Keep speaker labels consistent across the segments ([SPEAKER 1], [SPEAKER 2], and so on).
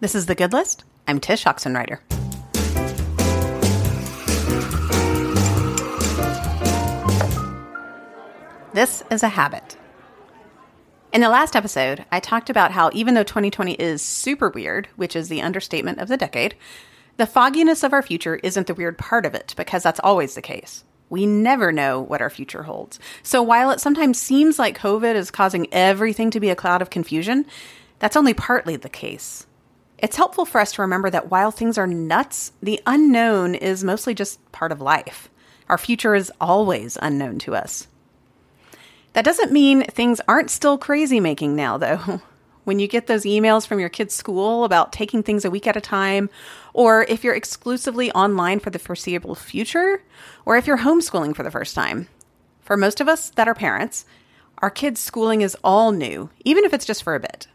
[SPEAKER 1] This is The Good List. I'm Tsh Oxenreider. This is a habit. In the last episode, I talked about how even though 2020 is super weird, which is the understatement of the decade, the fogginess of our future isn't the weird part of it because that's always the case. We never know what our future holds. So while it sometimes seems like COVID is causing everything to be a cloud of confusion, that's only partly the case. It's helpful for us to remember that while things are nuts, the unknown is mostly just part of life. Our future is always unknown to us. That doesn't mean things aren't still crazy making now, though. When you get those emails from your kid's school about taking things a week at a time, or if you're exclusively online for the foreseeable future, or if you're homeschooling for the first time. For most of us that are parents, our kids' schooling is all new, even if it's just for a bit.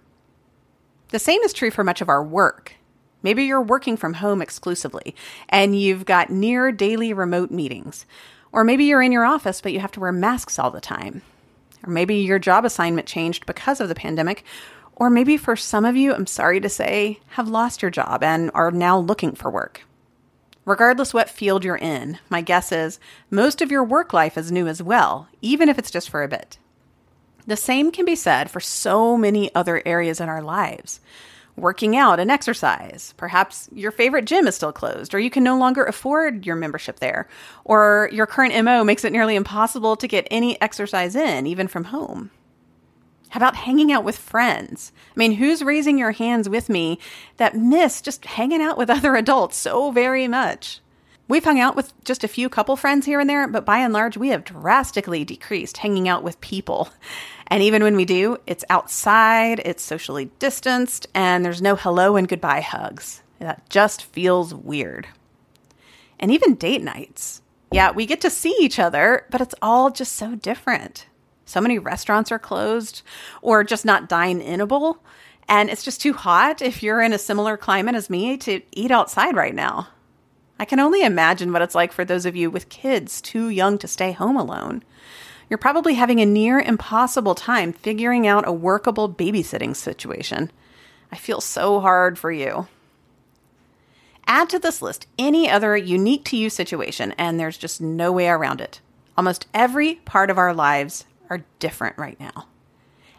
[SPEAKER 1] The same is true for much of our work. Maybe you're working from home exclusively and you've got near daily remote meetings. Or maybe you're in your office but you have to wear masks all the time. Or maybe your job assignment changed because of the pandemic. Or maybe for some of you, I'm sorry to say, have lost your job and are now looking for work. Regardless what field you're in, my guess is most of your work life is new as well, even if it's just for a bit. The same can be said for so many other areas in our lives. Working out and exercise. Perhaps your favorite gym is still closed, or you can no longer afford your membership there, or your current MO makes it nearly impossible to get any exercise in, even from home. How about hanging out with friends? I mean, who's raising your hands with me that miss just hanging out with other adults so very much? We've hung out with just a few couple friends here and there, but by and large, we have drastically decreased hanging out with people. And even when we do, it's outside, it's socially distanced, and there's no hello and goodbye hugs. That just feels weird. And even date nights. Yeah, we get to see each other, but it's all just so different. So many restaurants are closed or just not dine inable. And it's just too hot if you're in a similar climate as me to eat outside right now. I can only imagine what it's like for those of you with kids too young to stay home alone. You're probably having a near impossible time figuring out a workable babysitting situation. I feel so hard for you. Add to this list any other unique to you situation, and there's just no way around it. Almost every part of our lives are different right now.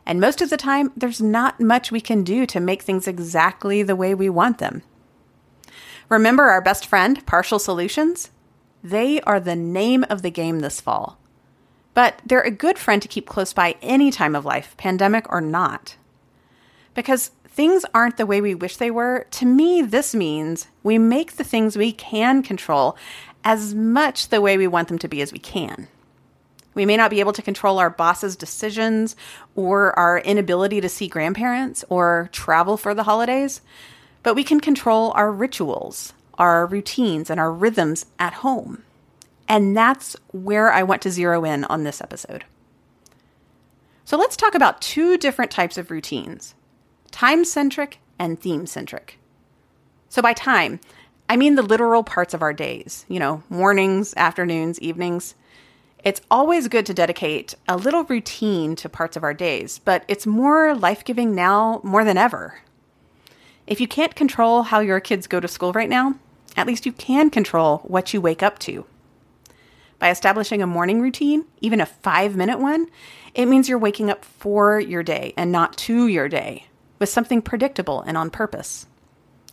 [SPEAKER 1] And most of the time, there's not much we can do to make things exactly the way we want them. Remember our best friend, Partial Solutions? They are the name of the game this fall. But they're a good friend to keep close by any time of life, pandemic or not. Because things aren't the way we wish they were, to me, this means we make the things we can control as much the way we want them to be as we can. We may not be able to control our boss's decisions or our inability to see grandparents or travel for the holidays, but we can control our rituals, our routines, and our rhythms at home. And that's where I want to zero in on this episode. So let's talk about two different types of routines time centric and theme centric. So, by time, I mean the literal parts of our days, you know, mornings, afternoons, evenings. It's always good to dedicate a little routine to parts of our days, but it's more life giving now more than ever. If you can't control how your kids go to school right now, at least you can control what you wake up to. By establishing a morning routine, even a five minute one, it means you're waking up for your day and not to your day with something predictable and on purpose.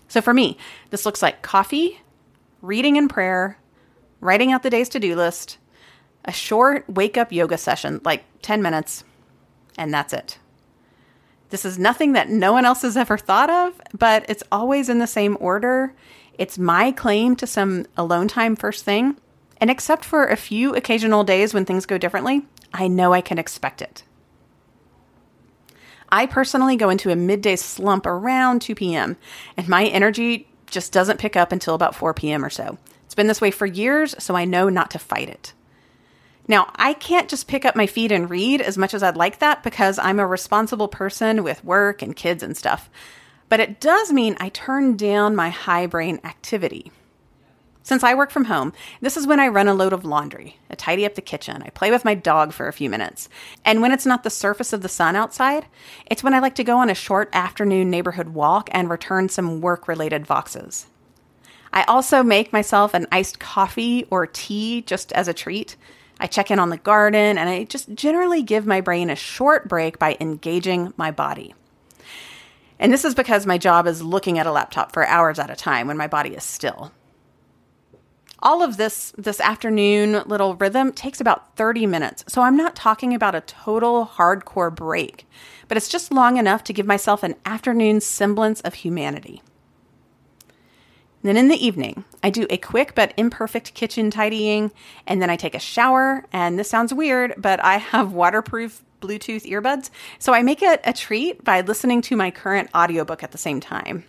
[SPEAKER 1] So for me, this looks like coffee, reading and prayer, writing out the day's to do list, a short wake up yoga session, like 10 minutes, and that's it. This is nothing that no one else has ever thought of, but it's always in the same order. It's my claim to some alone time first thing. And except for a few occasional days when things go differently, I know I can expect it. I personally go into a midday slump around 2 p.m., and my energy just doesn't pick up until about 4 p.m. or so. It's been this way for years, so I know not to fight it. Now, I can't just pick up my feet and read as much as I'd like that because I'm a responsible person with work and kids and stuff. But it does mean I turn down my high brain activity. Since I work from home, this is when I run a load of laundry. I tidy up the kitchen. I play with my dog for a few minutes. And when it's not the surface of the sun outside, it's when I like to go on a short afternoon neighborhood walk and return some work related voxes. I also make myself an iced coffee or tea just as a treat. I check in on the garden and I just generally give my brain a short break by engaging my body. And this is because my job is looking at a laptop for hours at a time when my body is still all of this this afternoon little rhythm takes about 30 minutes. So I'm not talking about a total hardcore break, but it's just long enough to give myself an afternoon semblance of humanity. Then in the evening, I do a quick but imperfect kitchen tidying, and then I take a shower. And this sounds weird, but I have waterproof Bluetooth earbuds, so I make it a treat by listening to my current audiobook at the same time.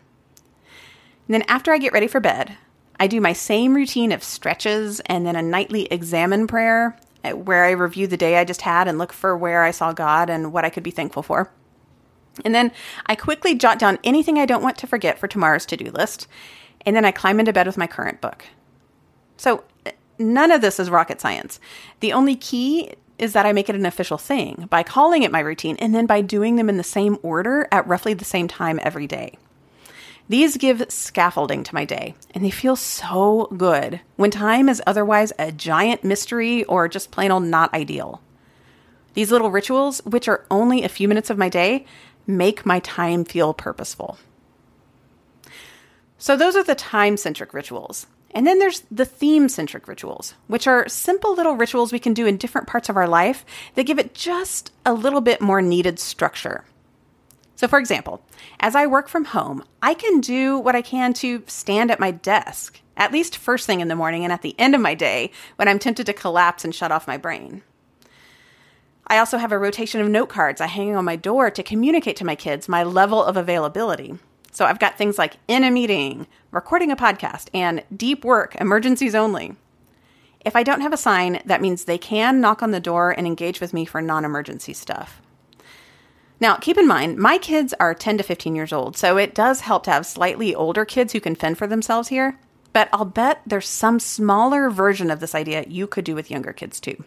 [SPEAKER 1] And then after I get ready for bed, I do my same routine of stretches and then a nightly Examen prayer uh, where I review the day I just had and look for where I saw God and what I could be thankful for. And then I quickly jot down anything I don't want to forget for tomorrow's to do list. And then I climb into bed with my current book. So none of this is rocket science. The only key is that I make it an official thing by calling it my routine and then by doing them in the same order at roughly the same time every day. These give scaffolding to my day, and they feel so good when time is otherwise a giant mystery or just plain old not ideal. These little rituals, which are only a few minutes of my day, make my time feel purposeful. So, those are the time centric rituals. And then there's the theme centric rituals, which are simple little rituals we can do in different parts of our life that give it just a little bit more needed structure. So, for example, as I work from home, I can do what I can to stand at my desk, at least first thing in the morning and at the end of my day when I'm tempted to collapse and shut off my brain. I also have a rotation of note cards I hang on my door to communicate to my kids my level of availability. So I've got things like in a meeting, recording a podcast, and deep work, emergencies only. If I don't have a sign, that means they can knock on the door and engage with me for non emergency stuff. Now, keep in mind, my kids are 10 to 15 years old, so it does help to have slightly older kids who can fend for themselves here. But I'll bet there's some smaller version of this idea you could do with younger kids too.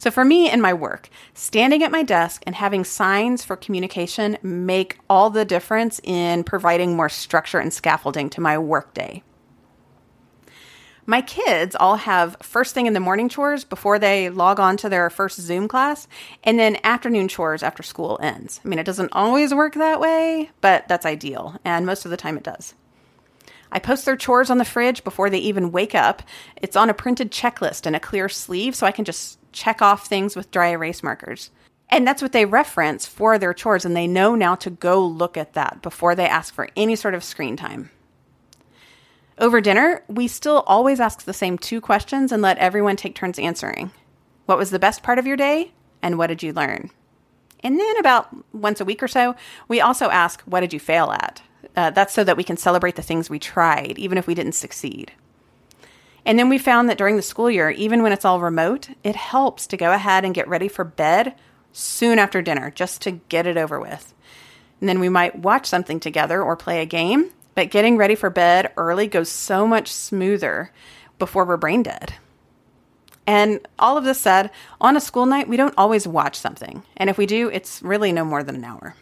[SPEAKER 1] So, for me in my work, standing at my desk and having signs for communication make all the difference in providing more structure and scaffolding to my workday. My kids all have first thing in the morning chores before they log on to their first Zoom class, and then afternoon chores after school ends. I mean, it doesn't always work that way, but that's ideal, and most of the time it does. I post their chores on the fridge before they even wake up. It's on a printed checklist and a clear sleeve, so I can just check off things with dry erase markers. And that's what they reference for their chores, and they know now to go look at that before they ask for any sort of screen time. Over dinner, we still always ask the same two questions and let everyone take turns answering. What was the best part of your day? And what did you learn? And then, about once a week or so, we also ask, What did you fail at? Uh, that's so that we can celebrate the things we tried, even if we didn't succeed. And then we found that during the school year, even when it's all remote, it helps to go ahead and get ready for bed soon after dinner just to get it over with. And then we might watch something together or play a game but getting ready for bed early goes so much smoother before we're brain dead. And all of this said, on a school night, we don't always watch something. And if we do, it's really no more than an hour.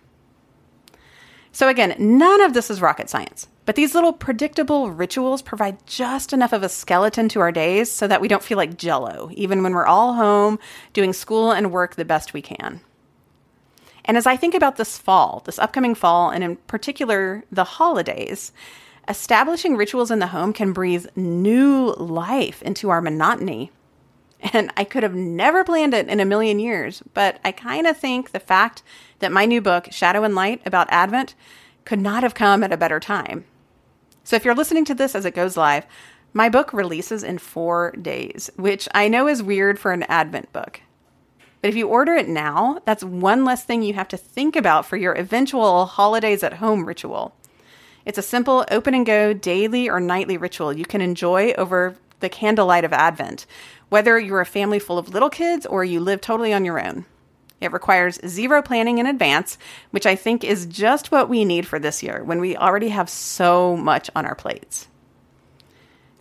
[SPEAKER 1] So, again, none of this is rocket science, but these little predictable rituals provide just enough of a skeleton to our days so that we don't feel like jello, even when we're all home doing school and work the best we can. And as I think about this fall, this upcoming fall, and in particular the holidays, establishing rituals in the home can breathe new life into our monotony. And I could have never planned it in a million years, but I kind of think the fact that my new book, Shadow and Light, about Advent, could not have come at a better time. So if you're listening to this as it goes live, my book releases in four days, which I know is weird for an Advent book. But if you order it now, that's one less thing you have to think about for your eventual holidays at home ritual. It's a simple open and go daily or nightly ritual you can enjoy over the candlelight of Advent, whether you're a family full of little kids or you live totally on your own. It requires zero planning in advance, which I think is just what we need for this year when we already have so much on our plates.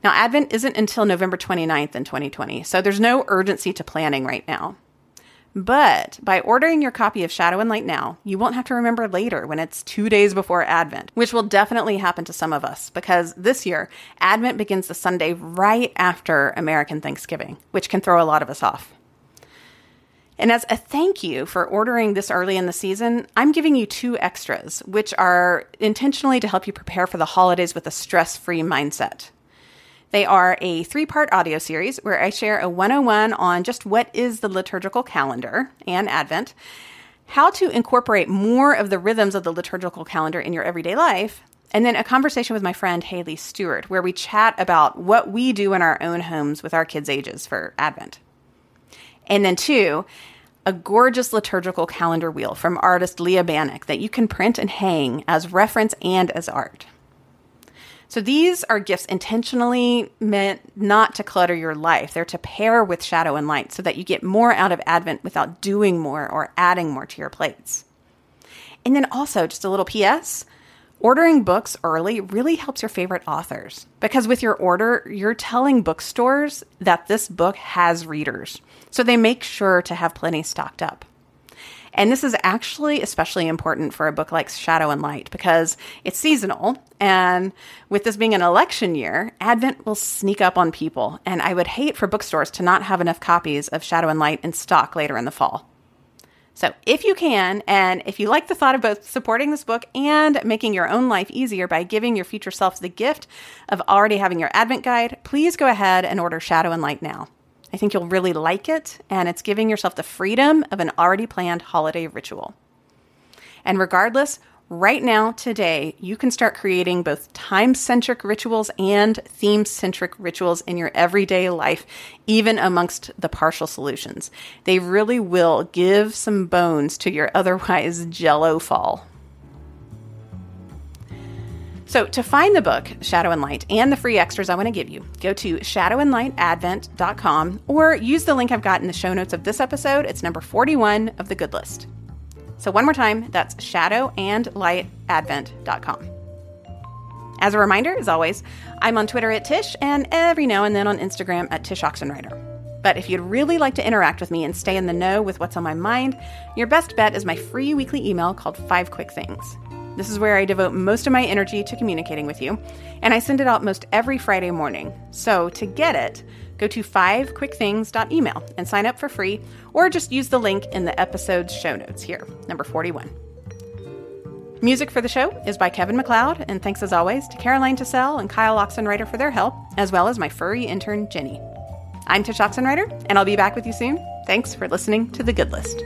[SPEAKER 1] Now, Advent isn't until November 29th in 2020, so there's no urgency to planning right now. But by ordering your copy of Shadow and Light now, you won't have to remember later when it's two days before Advent, which will definitely happen to some of us because this year, Advent begins the Sunday right after American Thanksgiving, which can throw a lot of us off. And as a thank you for ordering this early in the season, I'm giving you two extras, which are intentionally to help you prepare for the holidays with a stress free mindset. They are a three part audio series where I share a 101 on just what is the liturgical calendar and Advent, how to incorporate more of the rhythms of the liturgical calendar in your everyday life, and then a conversation with my friend Haley Stewart where we chat about what we do in our own homes with our kids' ages for Advent. And then, two, a gorgeous liturgical calendar wheel from artist Leah Bannock that you can print and hang as reference and as art. So these are gifts intentionally meant not to clutter your life. They're to pair with shadow and light so that you get more out of Advent without doing more or adding more to your plates. And then also, just a little PS ordering books early really helps your favorite authors because with your order, you're telling bookstores that this book has readers. So they make sure to have plenty stocked up. And this is actually especially important for a book like Shadow and Light because it's seasonal. And with this being an election year, Advent will sneak up on people. And I would hate for bookstores to not have enough copies of Shadow and Light in stock later in the fall. So, if you can, and if you like the thought of both supporting this book and making your own life easier by giving your future self the gift of already having your Advent guide, please go ahead and order Shadow and Light now. I think you'll really like it, and it's giving yourself the freedom of an already planned holiday ritual. And regardless, right now, today, you can start creating both time centric rituals and theme centric rituals in your everyday life, even amongst the partial solutions. They really will give some bones to your otherwise jello fall. So, to find the book, Shadow and Light, and the free extras I want to give you, go to shadowandlightadvent.com or use the link I've got in the show notes of this episode. It's number 41 of the good list. So, one more time, that's shadowandlightadvent.com. As a reminder, as always, I'm on Twitter at Tsh and every now and then on Instagram at Tsh Oxenreider. But if you'd really like to interact with me and stay in the know with what's on my mind, your best bet is my free weekly email called Five Quick Things. This is where I devote most of my energy to communicating with you, and I send it out most every Friday morning. So to get it, go to fivequickthings.email and sign up for free, or just use the link in the episode's show notes here, number 41. Music for the show is by Kevin MacLeod, and thanks as always to Caroline Tassell and Kyle Oxenreider for their help, as well as my furry intern, Jenny. I'm Tsh Oxenreider, and I'll be back with you soon. Thanks for listening to The Good List.